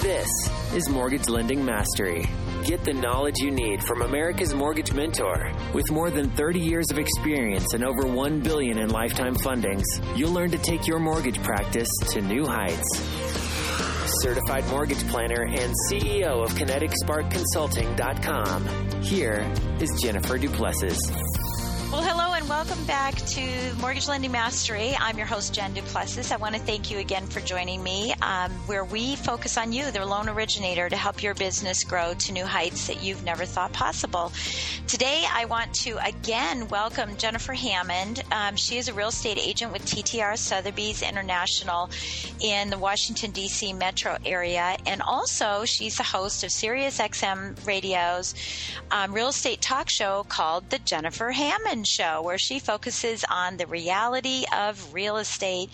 This is Mortgage Lending Mastery. Get the knowledge you need from America's Mortgage Mentor. With more than 30 years of experience and over 1 billion in lifetime fundings, you'll learn to take your mortgage practice to new heights. Certified mortgage planner and CEO of KineticSparkConsulting.com. Here is Jennifer Duplessis. Well, hello and welcome back to Mortgage Lending Mastery. I'm your host, Jen Duplessis. I want to thank you again for joining me, um, where we focus on you, the loan originator, to help your business grow to new heights that you've never thought possible. Today, I want to again welcome Jennifer Hammond. Um, she is a real estate agent with TTR Sotheby's International in the Washington, D.C. metro area. And also, she's the host of Sirius XM Radio's um, real estate talk show called The Jennifer Hammond Show, where she focuses on the reality of real estate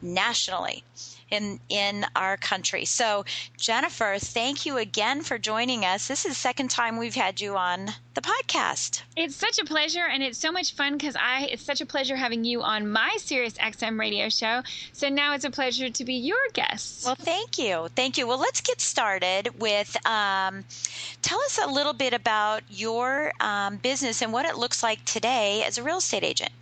nationally in in our country. So, Jennifer, thank you again for joining us. This is the second time we've had you on the podcast. It's such a pleasure and it's so much fun because I it's such a pleasure having you on my Sirius XM radio show. So now it's a pleasure to be your guest. Well, thank you. Thank you. Well, let's get started with um, tell us a little bit about your um, business and what it looks like today as a real estate agent.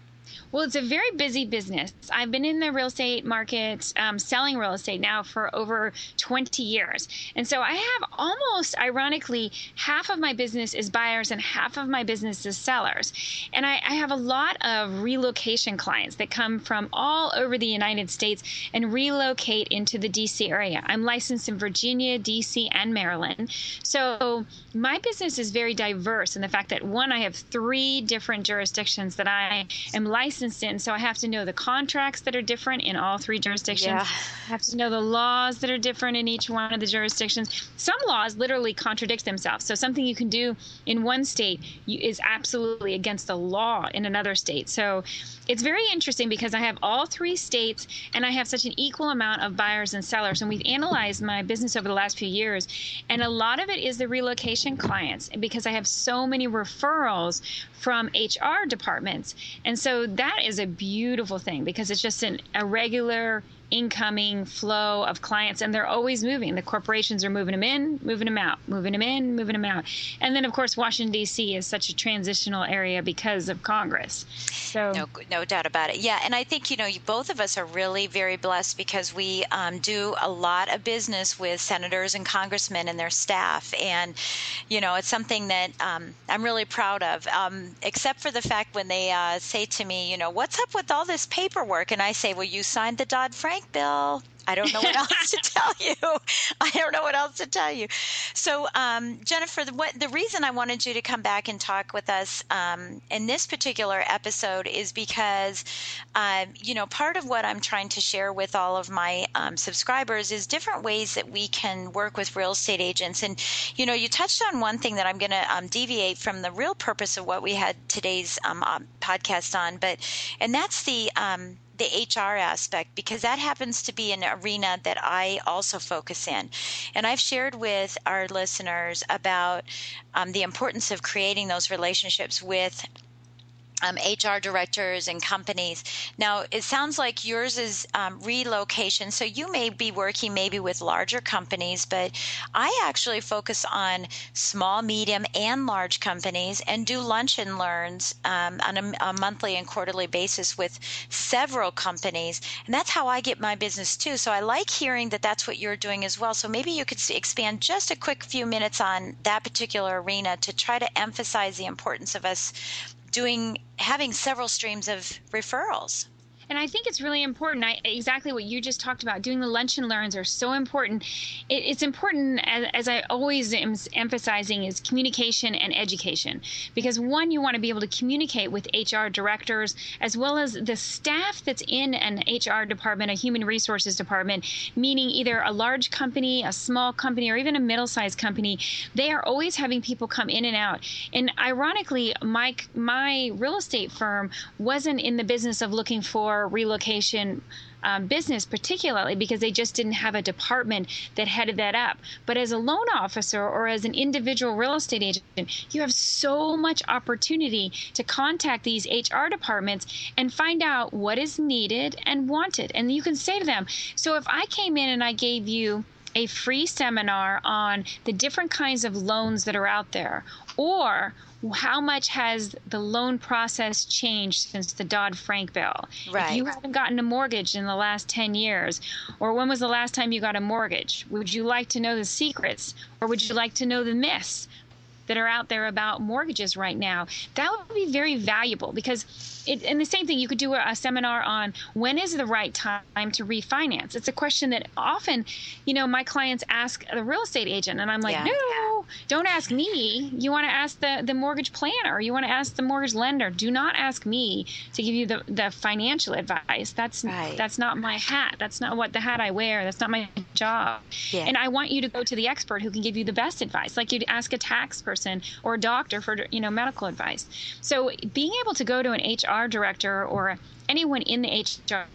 Well, it's a very busy business. I've been in the real estate market um, selling real estate now for over 20 years. And so I have almost ironically half of my business is buyers and half of my business is sellers. And I, I have a lot of relocation clients that come from all over the United States and relocate into the DC area. I'm licensed in Virginia, DC, and Maryland. So my business is very diverse in the fact that one, I have three different jurisdictions that I am licensed in. So I have to know the contracts that are different in all three jurisdictions. Yeah. I have to know the laws that are different in each one of the jurisdictions. Some laws literally contradict themselves. So something you can do in one state is absolutely against the law in another state. So it's very interesting because I have all three states and I have such an equal amount of buyers and sellers. And we've analyzed my business over the last few years. And a lot of it is the relocation clients because I have so many referrals from HR departments. And so that that is a beautiful thing because it's just an, a regular incoming flow of clients and they're always moving. The corporations are moving them in, moving them out, moving them in, moving them out. And then of course Washington D.C. is such a transitional area because of Congress. So no, no doubt about it. Yeah, and I think you know both of us are really very blessed because we um, do a lot of business with senators and congressmen and their staff, and you know it's something that um, I'm really proud of. Um, except for the fact when they uh, say to me, you know, what's up with all this paperwork, and I say, well, you signed the Dodd Bill. I don't know what else to tell you. I don't know what else to tell you. So, um, Jennifer, the, what, the reason I wanted you to come back and talk with us um, in this particular episode is because, uh, you know, part of what I'm trying to share with all of my um, subscribers is different ways that we can work with real estate agents. And, you know, you touched on one thing that I'm going to um, deviate from the real purpose of what we had today's um, podcast on, but, and that's the, the HR aspect because that happens to be an arena that I also focus in. And I've shared with our listeners about um, the importance of creating those relationships with um, HR directors and companies. Now, it sounds like yours is um, relocation, so you may be working maybe with larger companies, but I actually focus on small, medium, and large companies and do lunch and learns um, on a, a, monthly and quarterly basis with several companies, and that's how I get my business too. So I like hearing that that's what you're doing as well. So maybe you could expand just a quick few minutes on that particular arena to try to emphasize the importance of us doing having several streams of referrals. And I think it's really important. I, exactly what you just talked about. Doing the lunch and learns are so important. It, it's important, as, as, I always am emphasizing, is communication and education. Because one, you want to be able to communicate with HR directors as well as the staff that's in an HR department, a human resources department, meaning either a large company, a small company, or even a middle-sized company. They are always having people come in and out. And ironically, my my real estate firm wasn't in the business of looking for relocation um, business, particularly because they just didn't have a department that headed that up. But as a loan officer or as an individual real estate agent, you have so much opportunity to contact these HR departments and find out what is needed and wanted. And you can say to them, so if I came in and I gave you a free seminar on the different kinds of loans that are out there or how much has the loan process changed since the Dodd Frank bill? Right. If you haven't gotten a mortgage in the last 10 years, or when was the last time you got a mortgage? Would you like to know the secrets, or would you like to know the myths? that are out there about mortgages right now. That would be very valuable because it, and the same thing, you could do a, a, seminar on when is the right time to refinance. It's a question that often, you know, my clients ask the real estate agent, and I'm like, yeah. no, don't ask me. You want to ask the, the mortgage planner. You want to ask the mortgage lender. Do not ask me to give you the, the financial advice. That's right. that's not my hat. That's not what the hat I wear. That's not my job. Yeah. And I want you to go to the expert who can give you the best advice. Like you'd ask a tax person or a doctor for you know medical advice. So being able to go to an HR director or anyone in the HR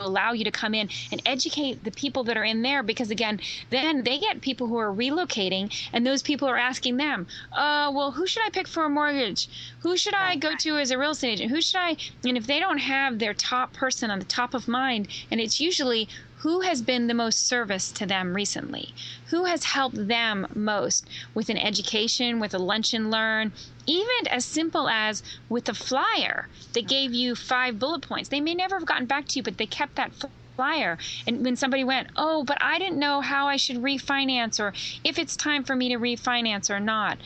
allow you to come in and educate the people that are in there because again then they get people who are relocating and those people are asking them uh well who should i pick for a mortgage who should i go to as a real estate agent who should i and if they don't have their top person on the top of mind and it's usually who has been the most service to them recently? Who has helped them most with an education, with a lunch and learn, even as simple as with a flyer that gave you five bullet points? They may never have gotten back to you, but they kept that flyer. And when somebody went, Oh, but I didn't know how I should refinance or if it's time for me to refinance or not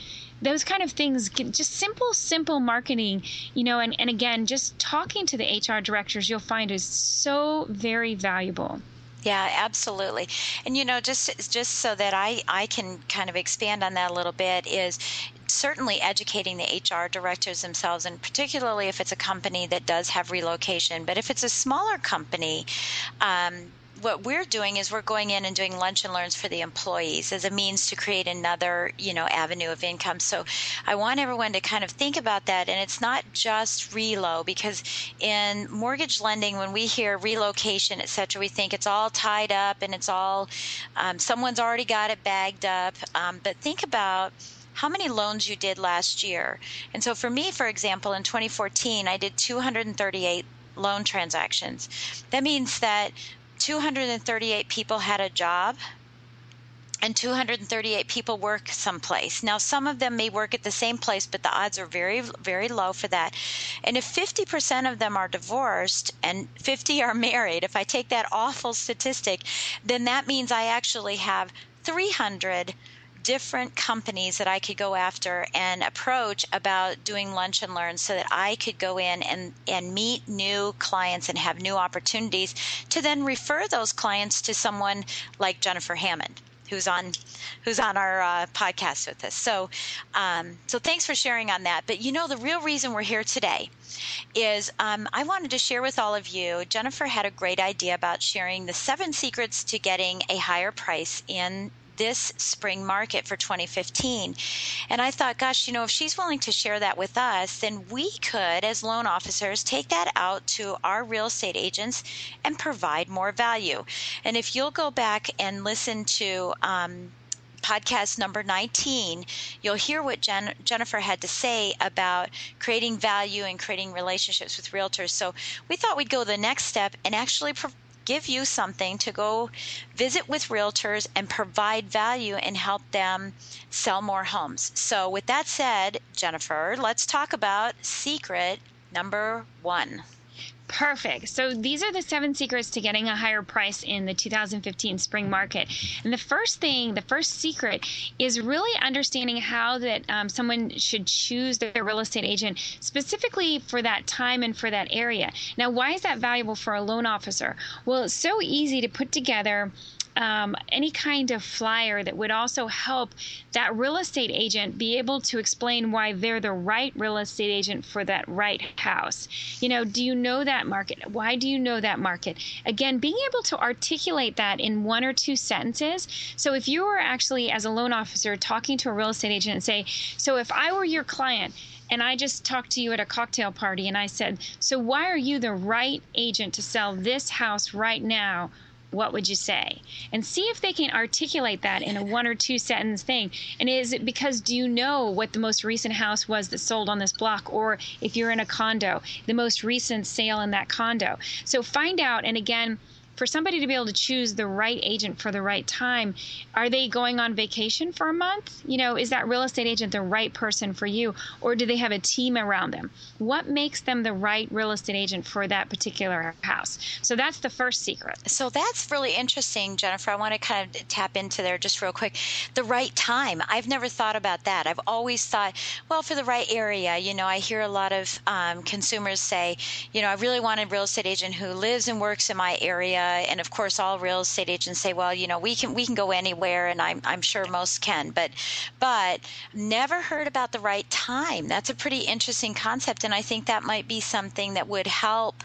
those kind of things just simple simple marketing you know and, and again just talking to the hr directors you'll find is so very valuable yeah, absolutely. And you know, just just so that I I can kind of expand on that a little bit is certainly educating the HR directors themselves, and particularly if it's a company that does have relocation. But if it's a smaller company, um, what we're doing is we're going in and doing lunch and learns for the employees as a means to create another you know avenue of income so i want everyone to kind of think about that and it's not just relo because in mortgage lending when we hear relocation et cetera we think it's all tied up and it's all um, someone's already got it bagged up um, but think about how many loans you did last year. And so for me, for example, in 2014, I did 238 loan transactions. That means that 238 people had a job and 238 people work someplace. Now, some of them may work at the same place, but the odds are very, very low for that. And if 50% of them are divorced and 50 are married, if I take that awful statistic, then that means I actually have 300 different companies that I could go after and approach about doing lunch and learn so that I could go in and, and meet new clients and have new opportunities to then refer those clients to someone like Jennifer Hammond who's on who's on our uh, podcast with us. So, um, so thanks for sharing on that. But you know, the real reason we're here today is um, I wanted to share with all of you. Jennifer had a great idea about sharing the seven secrets to getting a higher price in this spring market for 2015. And I thought, gosh, you know, if she's willing to share that with us, then we could, as loan officers, take that out to our real estate agents and provide more value. And if you'll go back and listen to, um, podcast number 19, you'll hear what Jen, Jennifer had to say about creating value and creating relationships with realtors. So we thought we'd go the next step and actually pro- give you something to go visit with realtors and provide value and help them sell more homes. So, with that said, Jennifer, let's talk about secret number one. Perfect. So these are the seven secrets to getting a higher price in the 2015 spring market. And the first thing, the first secret, is really understanding how that um, someone should choose their real estate agent specifically for that time and for that area. Now, why is that valuable for a loan officer? Well, it's so easy to put together um, any kind of flyer that would also help that real estate agent be able to explain why they're the right real estate agent for that right house. You know, do you know that market? Why do you know that market? Again, being able to articulate that in one or two sentences. So if you were actually, as a loan officer, talking to a real estate agent and say, So if I were your client, and I just talked to you at a cocktail party and I said, So, why are you the right agent to sell this house right now what would you say? And see if they can articulate that in a one or two sentence thing. And is it because do you know what the most recent house was that sold on this block? Or if you're in a condo, the most recent sale in that condo. So find out. And again, for somebody to be able to choose the right agent for the right time, are they going on vacation for a month? You know, is that real estate agent the right person for you, or do they have a team around them? What makes them the right real estate agent for that particular house? So that's the first secret. So that's really interesting, Jennifer. I want to kind of tap into there just real quick. The right time. I've never thought about that. I've always thought, well, for the right area. You know, I hear a lot of um, consumers say, you know, I really want a real estate agent who lives and works in my area. Uh, and of course, all real estate agents say, well, you know, we can we can go anywhere, and I'm I'm sure most can. But but never heard about the right time. That's a pretty interesting concept, and I think that might be something that would help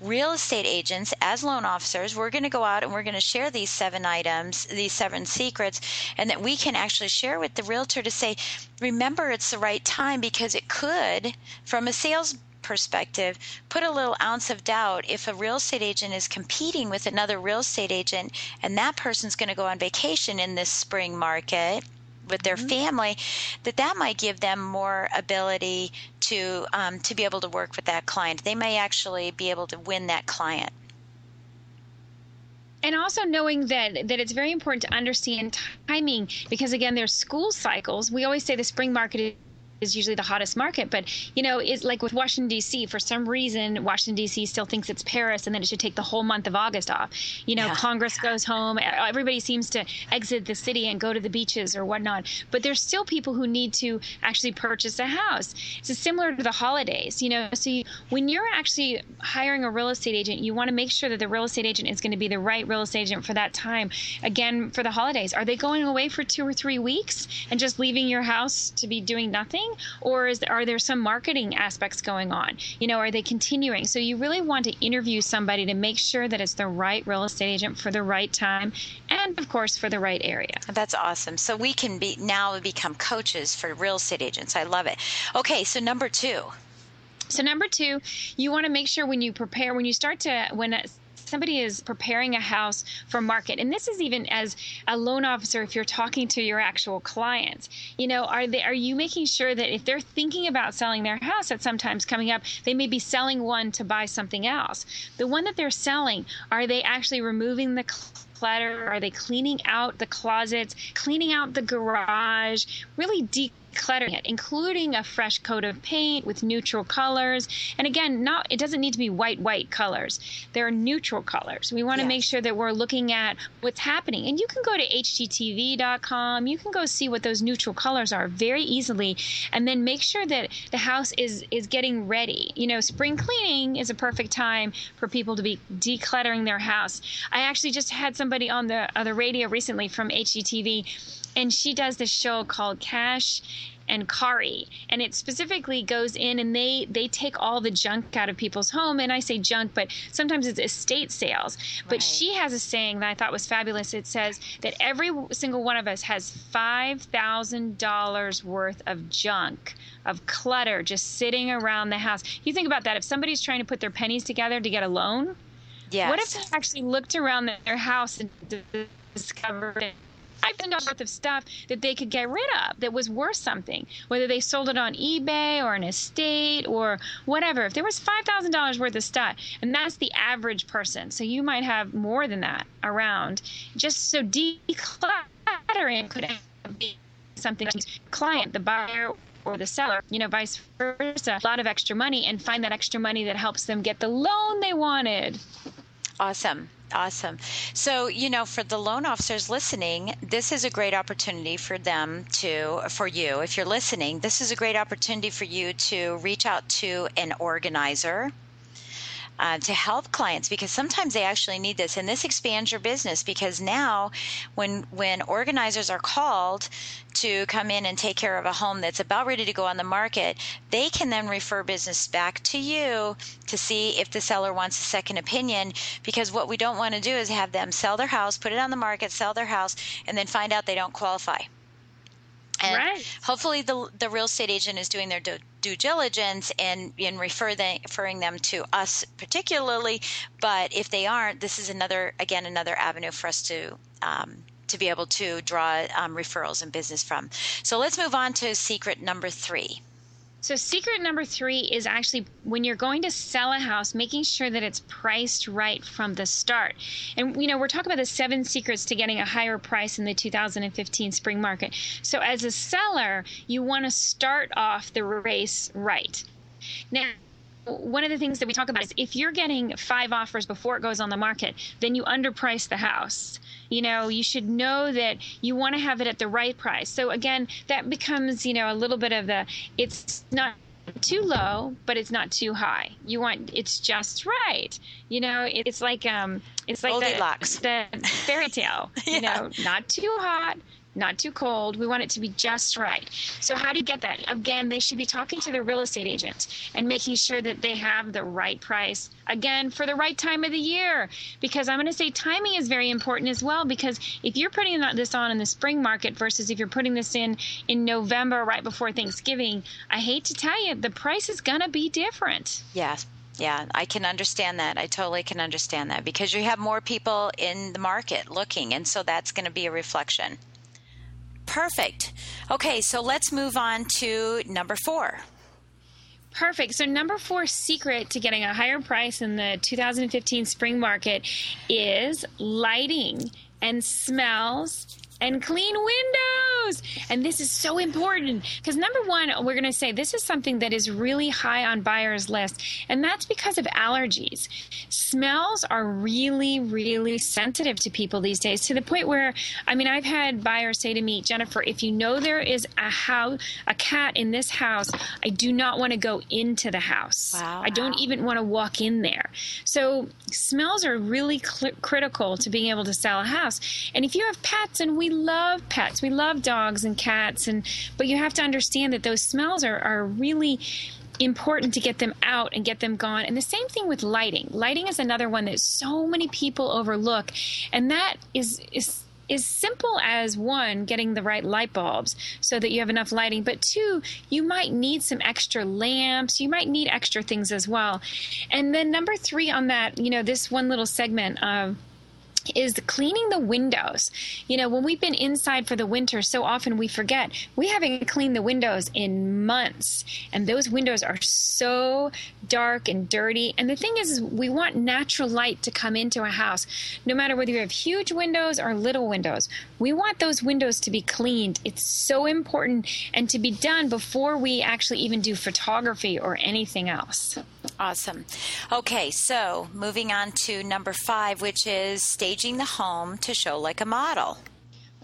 real estate agents as loan officers we're going to go out and we're going to share these seven items these seven secrets and that we can actually share with the realtor to say remember it's the right time because it could from a sales perspective put a little ounce of doubt if a real estate agent is competing with another real estate agent and that person's going to go on vacation in this spring market with their mm-hmm. family that that might give them more ability to um, to be able to work with that client. They may actually be able to win that client. And also knowing that that it's very important to understand timing because again there's school cycles. We always say the spring market is usually the hottest market. But you know, it's like with Washington D.C. For some reason, Washington D.C. still thinks it's Paris, and then it should take the whole month of August off. You know, yeah. Congress goes home. Everybody seems to exit the city and go to the beaches or whatnot. But there's still people who need to actually purchase a house. It's similar to the holidays. You know, so you, when you're actually hiring a real estate agent, you want to make sure that the real estate agent is going to be the right real estate agent for that time. Again, for the holidays, are they going away for two or three weeks and just leaving your house to be doing nothing? Or is are there some marketing aspects going on? You know, are they continuing? So you really want to interview somebody to make sure that it's the right real estate agent for the right time and of course for the right area. That's awesome. So we can be now become coaches for real estate agents. I love it. Okay, so number 2. So number 2, you want to make sure when you prepare when you start to when somebody is preparing a house for market, and this is even as a loan officer, if you're talking to your actual clients, you know, are they are you making sure that if they're thinking about selling their house at sometimes coming up, they may be selling one to buy something else. The one that they're selling, are they actually removing the clutter? Are they cleaning out the closets, cleaning out the garage, really de decluttering it, including a fresh coat of paint with neutral colors. And again, not it doesn't need to be white white colors. There are neutral colors. We want to yes. make sure that we're looking at what's happening. And you can go to hgtv.com. You can go see what those neutral colors are very easily and then make sure that the house is is getting ready. You know, spring cleaning is a perfect time for people to be decluttering their house. I actually just had somebody on the on the radio recently from HGTV and she does this show called Cash and Cari, and it specifically goes in and they they take all the junk out of people's home. And I say junk, but sometimes it's estate sales. Right. But she has a saying that I thought was fabulous. It says that every single one of us has five thousand dollars worth of junk of clutter just sitting around the house. You think about that. If somebody's trying to put their pennies together to get a loan, yes. what if they actually looked around their house and discovered $5,000 worth of stuff that they could get rid of that was worth something, whether they sold it on eBay or an estate or whatever. If there was $5,000 worth of stuff, and that's the average person, so you might have more than that around, just so decluttering could be something client, the buyer or the seller, you know, vice versa, a lot of extra money and find that extra money that helps them get the loan they wanted. Awesome. Awesome. So, you know, for the loan officers listening, this is a great opportunity for them to, for you, if you're listening, this is a great opportunity for you to reach out to an organizer uh, to help clients because sometimes they actually need this. And this expands your business because now when when organizers are called to come in and take care of a home that's about ready to go on the market they can then refer business back to you to see if the seller wants a second opinion because what we don't want to do is have them sell their house put it on the market sell their house and then find out they don't qualify and right. hopefully the the real estate agent is doing their due, due diligence and in refer the, referring them to us particularly. But if they aren't, this is another again another avenue for us to. Um, to be able to draw um, referrals and business from. So let's move on to secret number three. So, secret number three is actually when you're going to sell a house, making sure that it's priced right from the start. And, you know, we're talking about the seven secrets to getting a higher price in the 2015 spring market. So, as a seller, you want to start off the race right. Now, one of the things that we talk about is if you're getting five offers before it goes on the market, then you underprice the house. You know, you should know that you want to have it at the right price. So again, that becomes, you know, a little bit of the it's not too low, but it's not too high. You want it's just right. You know, it's like um, it's like the, the fairy tale. yeah. You know, not too hot, not too cold. We want it to be just right. So, how do you get that? Again, they should be talking to their real estate agent and making sure that they have the right price, again, for the right time of the year. Because I'm going to say timing is very important as well. Because if you're putting this on in the spring market versus if you're putting this in in November right before Thanksgiving, I hate to tell you, the price is going to be different. Yes. Yeah, I can understand that. I totally can understand that because you have more people in the market looking, and so that's going to be a reflection. Perfect. Okay, so let's move on to number four. Perfect. So, number four secret to getting a higher price in the 2015 spring market is lighting and smells and clean windows. And this is so important because number one, we're going to say this is something that is really high on buyers' list, and that's because of allergies. Smells are really, really sensitive to people these days to the point where, I mean, I've had buyers say to me, Jennifer, if you know there is a house, a cat in this house, I do not want to go into the house. Wow. I don't even want to walk in there. So smells are really cl- critical to being able to sell a house. And if you have pets, and we love pets, we love dogs and cats, and but you have to understand that those smells are, are really important to get them out and get them gone. And the same thing with lighting. Lighting is another one that so many people overlook, and that is is is simple as one getting the right light bulbs so that you have enough lighting but two you might need some extra lamps you might need extra things as well and then number three on that you know this one little segment of is cleaning the windows. You know, when we've been inside for the winter, so often we forget we haven't cleaned the windows in months. And those windows are so dark and dirty. And the thing is, is we want natural light to come into a house, no matter whether you have huge windows or little windows. We want those windows to be cleaned. It's so important and to be done before we actually even do photography or anything else. Awesome. Okay, so moving on to number five, which is staging the home to show like a model.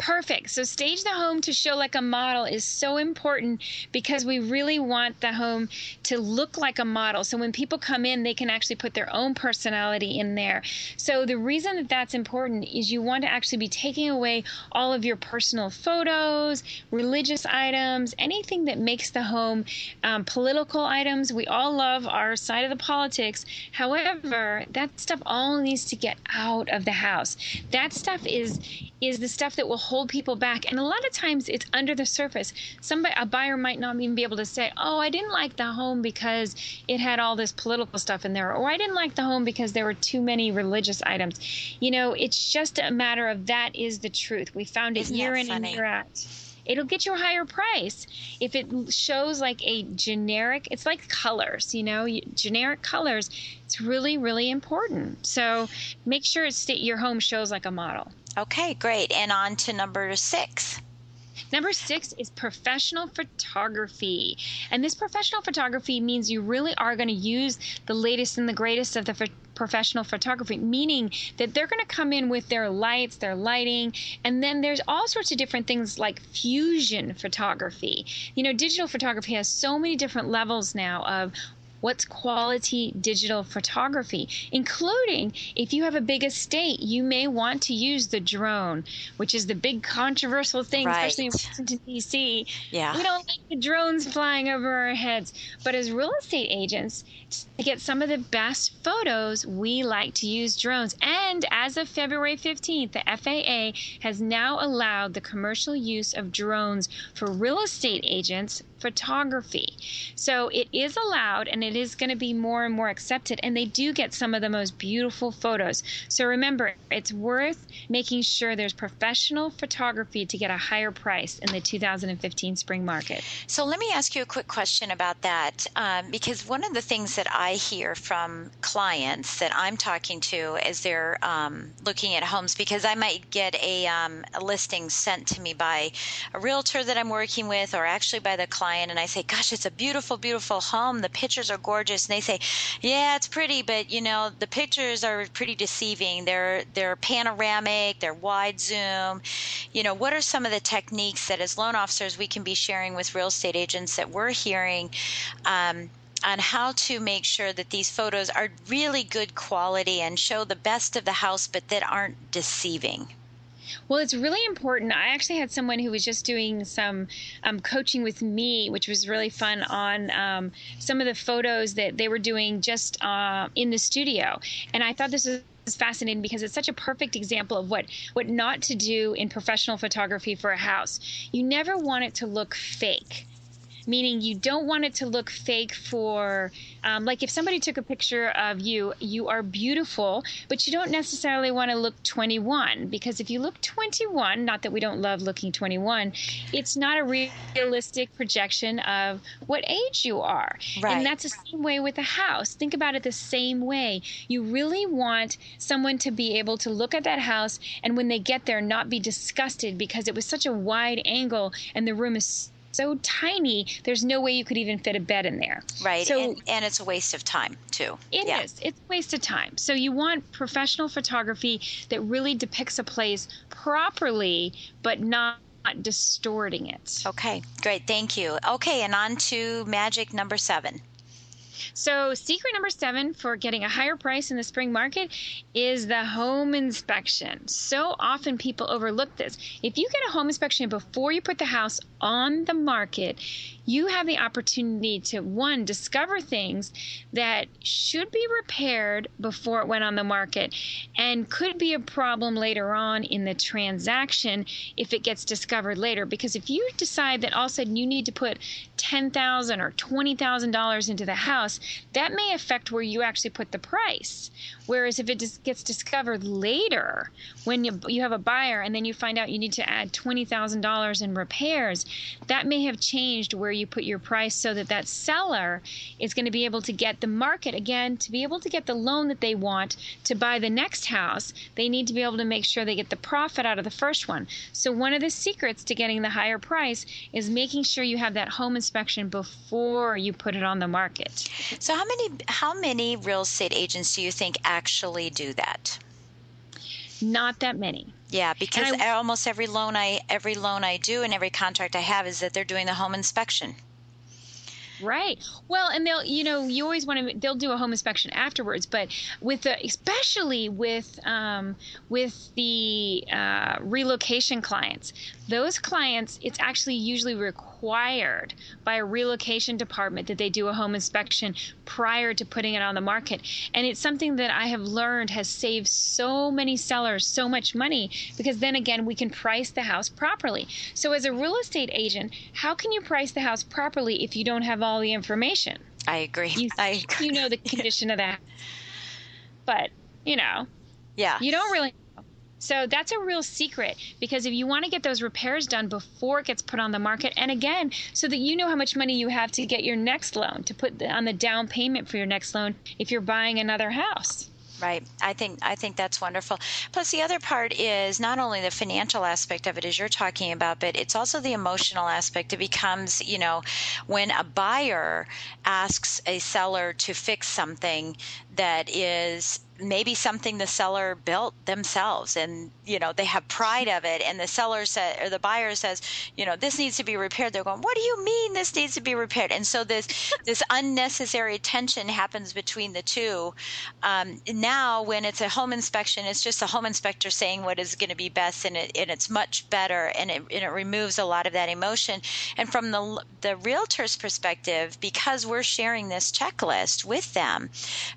Perfect. So, stage the home to show like a model is so important because we really want the home to look like a model. So, when people come in, they can actually put their own personality in there. So, the reason that that's important is you want to actually be taking away all of your personal photos, religious items, anything that makes the home um, political items. We all love our side of the politics. However, that stuff all needs to get out of the house. That stuff is is the stuff that will hold people back. And a lot of times it's under the surface. Somebody, a buyer might not even be able to say, "Oh, I didn't like the home because it had all this political stuff in there," or "I didn't like the home because there were too many religious items." You know, it's just a matter of that is the truth. We found it Isn't year in funny? and year out. It'll get you a higher price if it shows like a generic. It's like colors, you know, generic colors. It's really, really important. So make sure it's your home shows like a model. Okay, great. And on to number six. Number six is professional photography. And this professional photography means you really are going to use the latest and the greatest of the professional photography, meaning that they're going to come in with their lights, their lighting, and then there's all sorts of different things like fusion photography. You know, digital photography has so many different levels now of what's quality digital photography, including if you have a big estate, you may want to use the drone, which is the big controversial thing, especially in Washington, D.C. Yeah. We don't like the drones flying over our heads. But as real estate agents, to get some of the best photos, we like to use drones. And as of February 15th, the FAA has now allowed the commercial use of drones for real estate agents photography. So it is allowed and it it is going to be more and more accepted. And they do get some of the most beautiful photos. So remember, it's worth making sure there's professional photography to get a higher price in the 2015 spring market. So let me ask you a quick question about that. Um, because one of the things that I hear from clients that I'm talking to as they're um, looking at homes, because I might get a, um, a listing sent to me by a realtor that I'm working with or actually by the client, and I say, Gosh, it's a beautiful, beautiful home. The pictures are gorgeous. And they say, Yeah, it's pretty, but you know, the pictures are pretty deceiving. They're they're panoramic, they're wide zoom. You know, what are some of the techniques that as loan officers we can be sharing with real estate agents that we're hearing? Um, on how to make sure that these photos are really good quality and show the best of the house, but that aren't deceiving. Well, it's really important. I actually had someone who was just doing some um, coaching with me, which was really fun on um, some of the photos that they were doing just uh, in the studio. And I thought this was fascinating because it's such a perfect example of what what not to do in professional photography for a house. You never want it to look fake meaning you don't want it to look fake for um, like if somebody took a picture of you you are beautiful but you don't necessarily want to look 21 because if you look 21 not that we don't love looking 21 it's not a realistic projection of what age you are. Right. and that's the same way with a house. Think about it the same way. You really want someone to be able to look at that house and when they get there not be disgusted because it was such a wide angle and the room is so tiny, there's no way you could even fit a bed in there. Right. So, and, and it's a waste of time, too. It yeah. is. It's a waste of time. So you want professional photography that really depicts a place properly, but not distorting it. Okay, great. Thank you. Okay, and on to magic number seven. So, secret number seven for getting a higher price in the spring market is the home inspection. So often people overlook this. If you get a home inspection before you put the house on the market, you have the opportunity to one discover things that should be repaired before it went on the market and could be a problem later on in the transaction if it gets discovered later. Because if you decide that all of a sudden you need to put 10,000 or $20,000 into the house that may affect where you actually put the price whereas if it just gets discovered later when you, you have a buyer and then you find out you need to add $20,000 in repairs that may have changed where you put your price so that that seller is going to be able to get the market again to be able to get the loan that they want to buy the next house. They need to be able to make sure they get the profit out of the first one. So one of the secrets to getting the higher price is making sure you have that home inspection before you put it on the market. So how many how many real estate agents do you think do that not that many. Yeah, because I, almost every loan I every loan I do and every contract I have is that they're doing the home inspection. Right. Well, and they'll, you know, you always want to. They'll do a home inspection afterwards, but with the, especially with um, with the uh, relocation clients, those clients, it's actually usually required by a relocation department that they do a home inspection prior to putting it on the market, and it's something that I have learned has saved so many sellers so much money because then again we can price the house properly. So as a real estate agent, how can you price the house properly if you don't have all all the information. I agree. You, I agree. you know the condition of that, but you know, yeah, you don't really. know. So that's a real secret because if you want to get those repairs done before it gets put on the market, and again, so that you know how much money you have to get your next loan to put on the down payment for your next loan if you're buying another house. Right. I think I think that's wonderful. Plus the other part is not only the financial aspect of it as you're talking about, but it's also the emotional aspect. It becomes, you know, when a buyer asks a seller to fix something that is maybe something the seller built themselves and you know they have pride of it. And the seller said or the buyer says you know this needs to be repaired. They're going what do you mean this needs to be repaired? And so this this unnecessary tension happens between the two. Um, now when it's a home inspection it's just a home inspector saying what is going to be best and, it, and it's much better and it, and it removes a lot of that emotion. And from the the realtor's perspective because we're sharing this checklist with them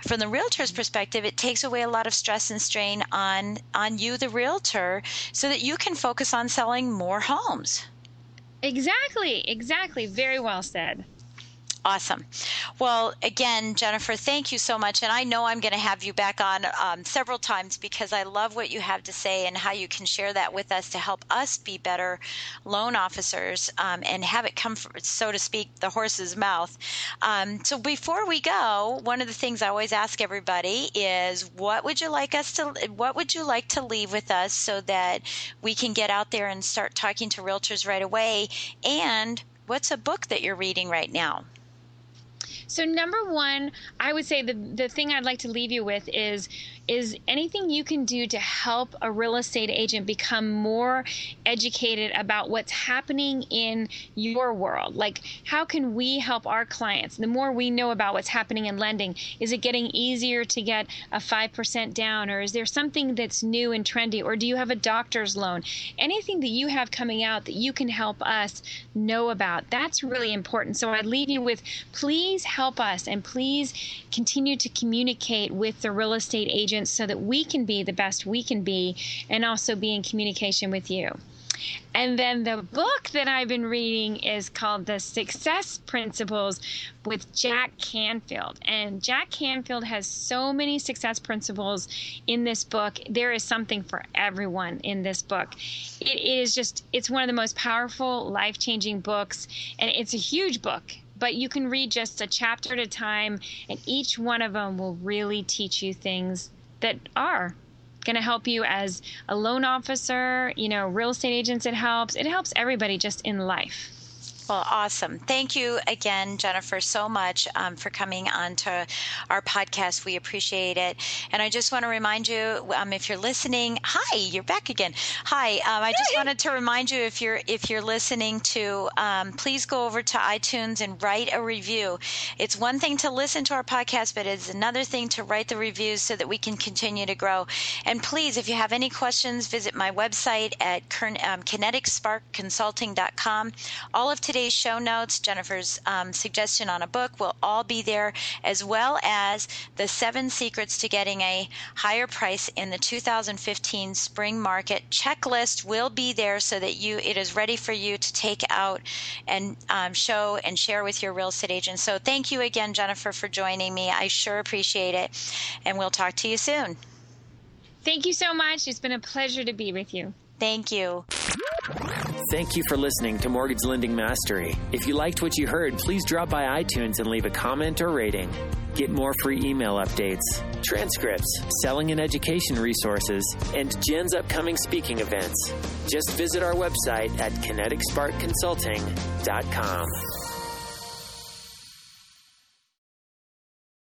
from the realtor's perspective it takes takes away a lot of stress and strain on on you the realtor so that you can focus on selling more homes. Exactly exactly. Very well said Awesome. Well, again, Jennifer, thank you so much. And I know I'm going to have you back on um, several times because I love what you have to say and how you can share that with us to help us be better loan officers um, and have it come, from, so to speak, the horse's mouth. Um, so before we go, one of the things I always ask everybody is, what would you like us to, what would you like to leave with us so that we can get out there and start talking to realtors right away? And what's a book that you're reading right now? So number one, I would say the the thing I'd like to leave you with is is anything you can do to help a real estate agent become more educated about what's happening in your world. Like how can we help our clients? The more we know about what's happening in lending, is it getting easier to get a 5% down or is there something that's new and trendy or do you have a doctor's loan? Anything that you have coming out that you can help us know about. That's really important. So I'd leave you with please help us and please continue to communicate with the real estate agents so that we can be the best we can be and also be in communication with you. And then the book that I've been reading is called The Success Principles with Jack Canfield. And Jack Canfield has so many success principles in this book. There is something for everyone in this book. It is just, it's one of the most powerful, life changing books. And it's a huge book but you can read just a chapter at a time, and each one of them will really teach you things that are going to help you as a loan officer, you know, real estate agents, it helps. It helps everybody just in life. Well, awesome. Thank you again, Jennifer, so much um, for coming on to our podcast. We appreciate it. And I just want to remind you, um, if you're listening, hi, you're back again. Hi. Um, I just wanted to remind you, if you're if you're listening to, um, please go over to iTunes and write a review. It's one thing to listen to our podcast, but it's another thing to write the reviews so that we can continue to grow. And please, if you have any questions, visit my website at um, kineticsparkconsulting.com. All of today's show notes, Jennifer's um, suggestion on a book will all be there, as well as the seven secrets to getting a higher price in the 2015 spring market checklist will be there so that you it is ready for you to take out and um, show and share with your real estate agent. So thank you again, Jennifer, for joining me. I sure appreciate it, and we'll talk to you soon. Thank you so much. It's been a pleasure to be with you. Thank you. Thank you for listening to Mortgage Lending Mastery. If you liked what you heard, please drop by iTunes and leave a comment or rating. Get more free email updates, transcripts, selling and education resources, and Jen's upcoming speaking events. Just visit our website at kineticsparkconsulting.com.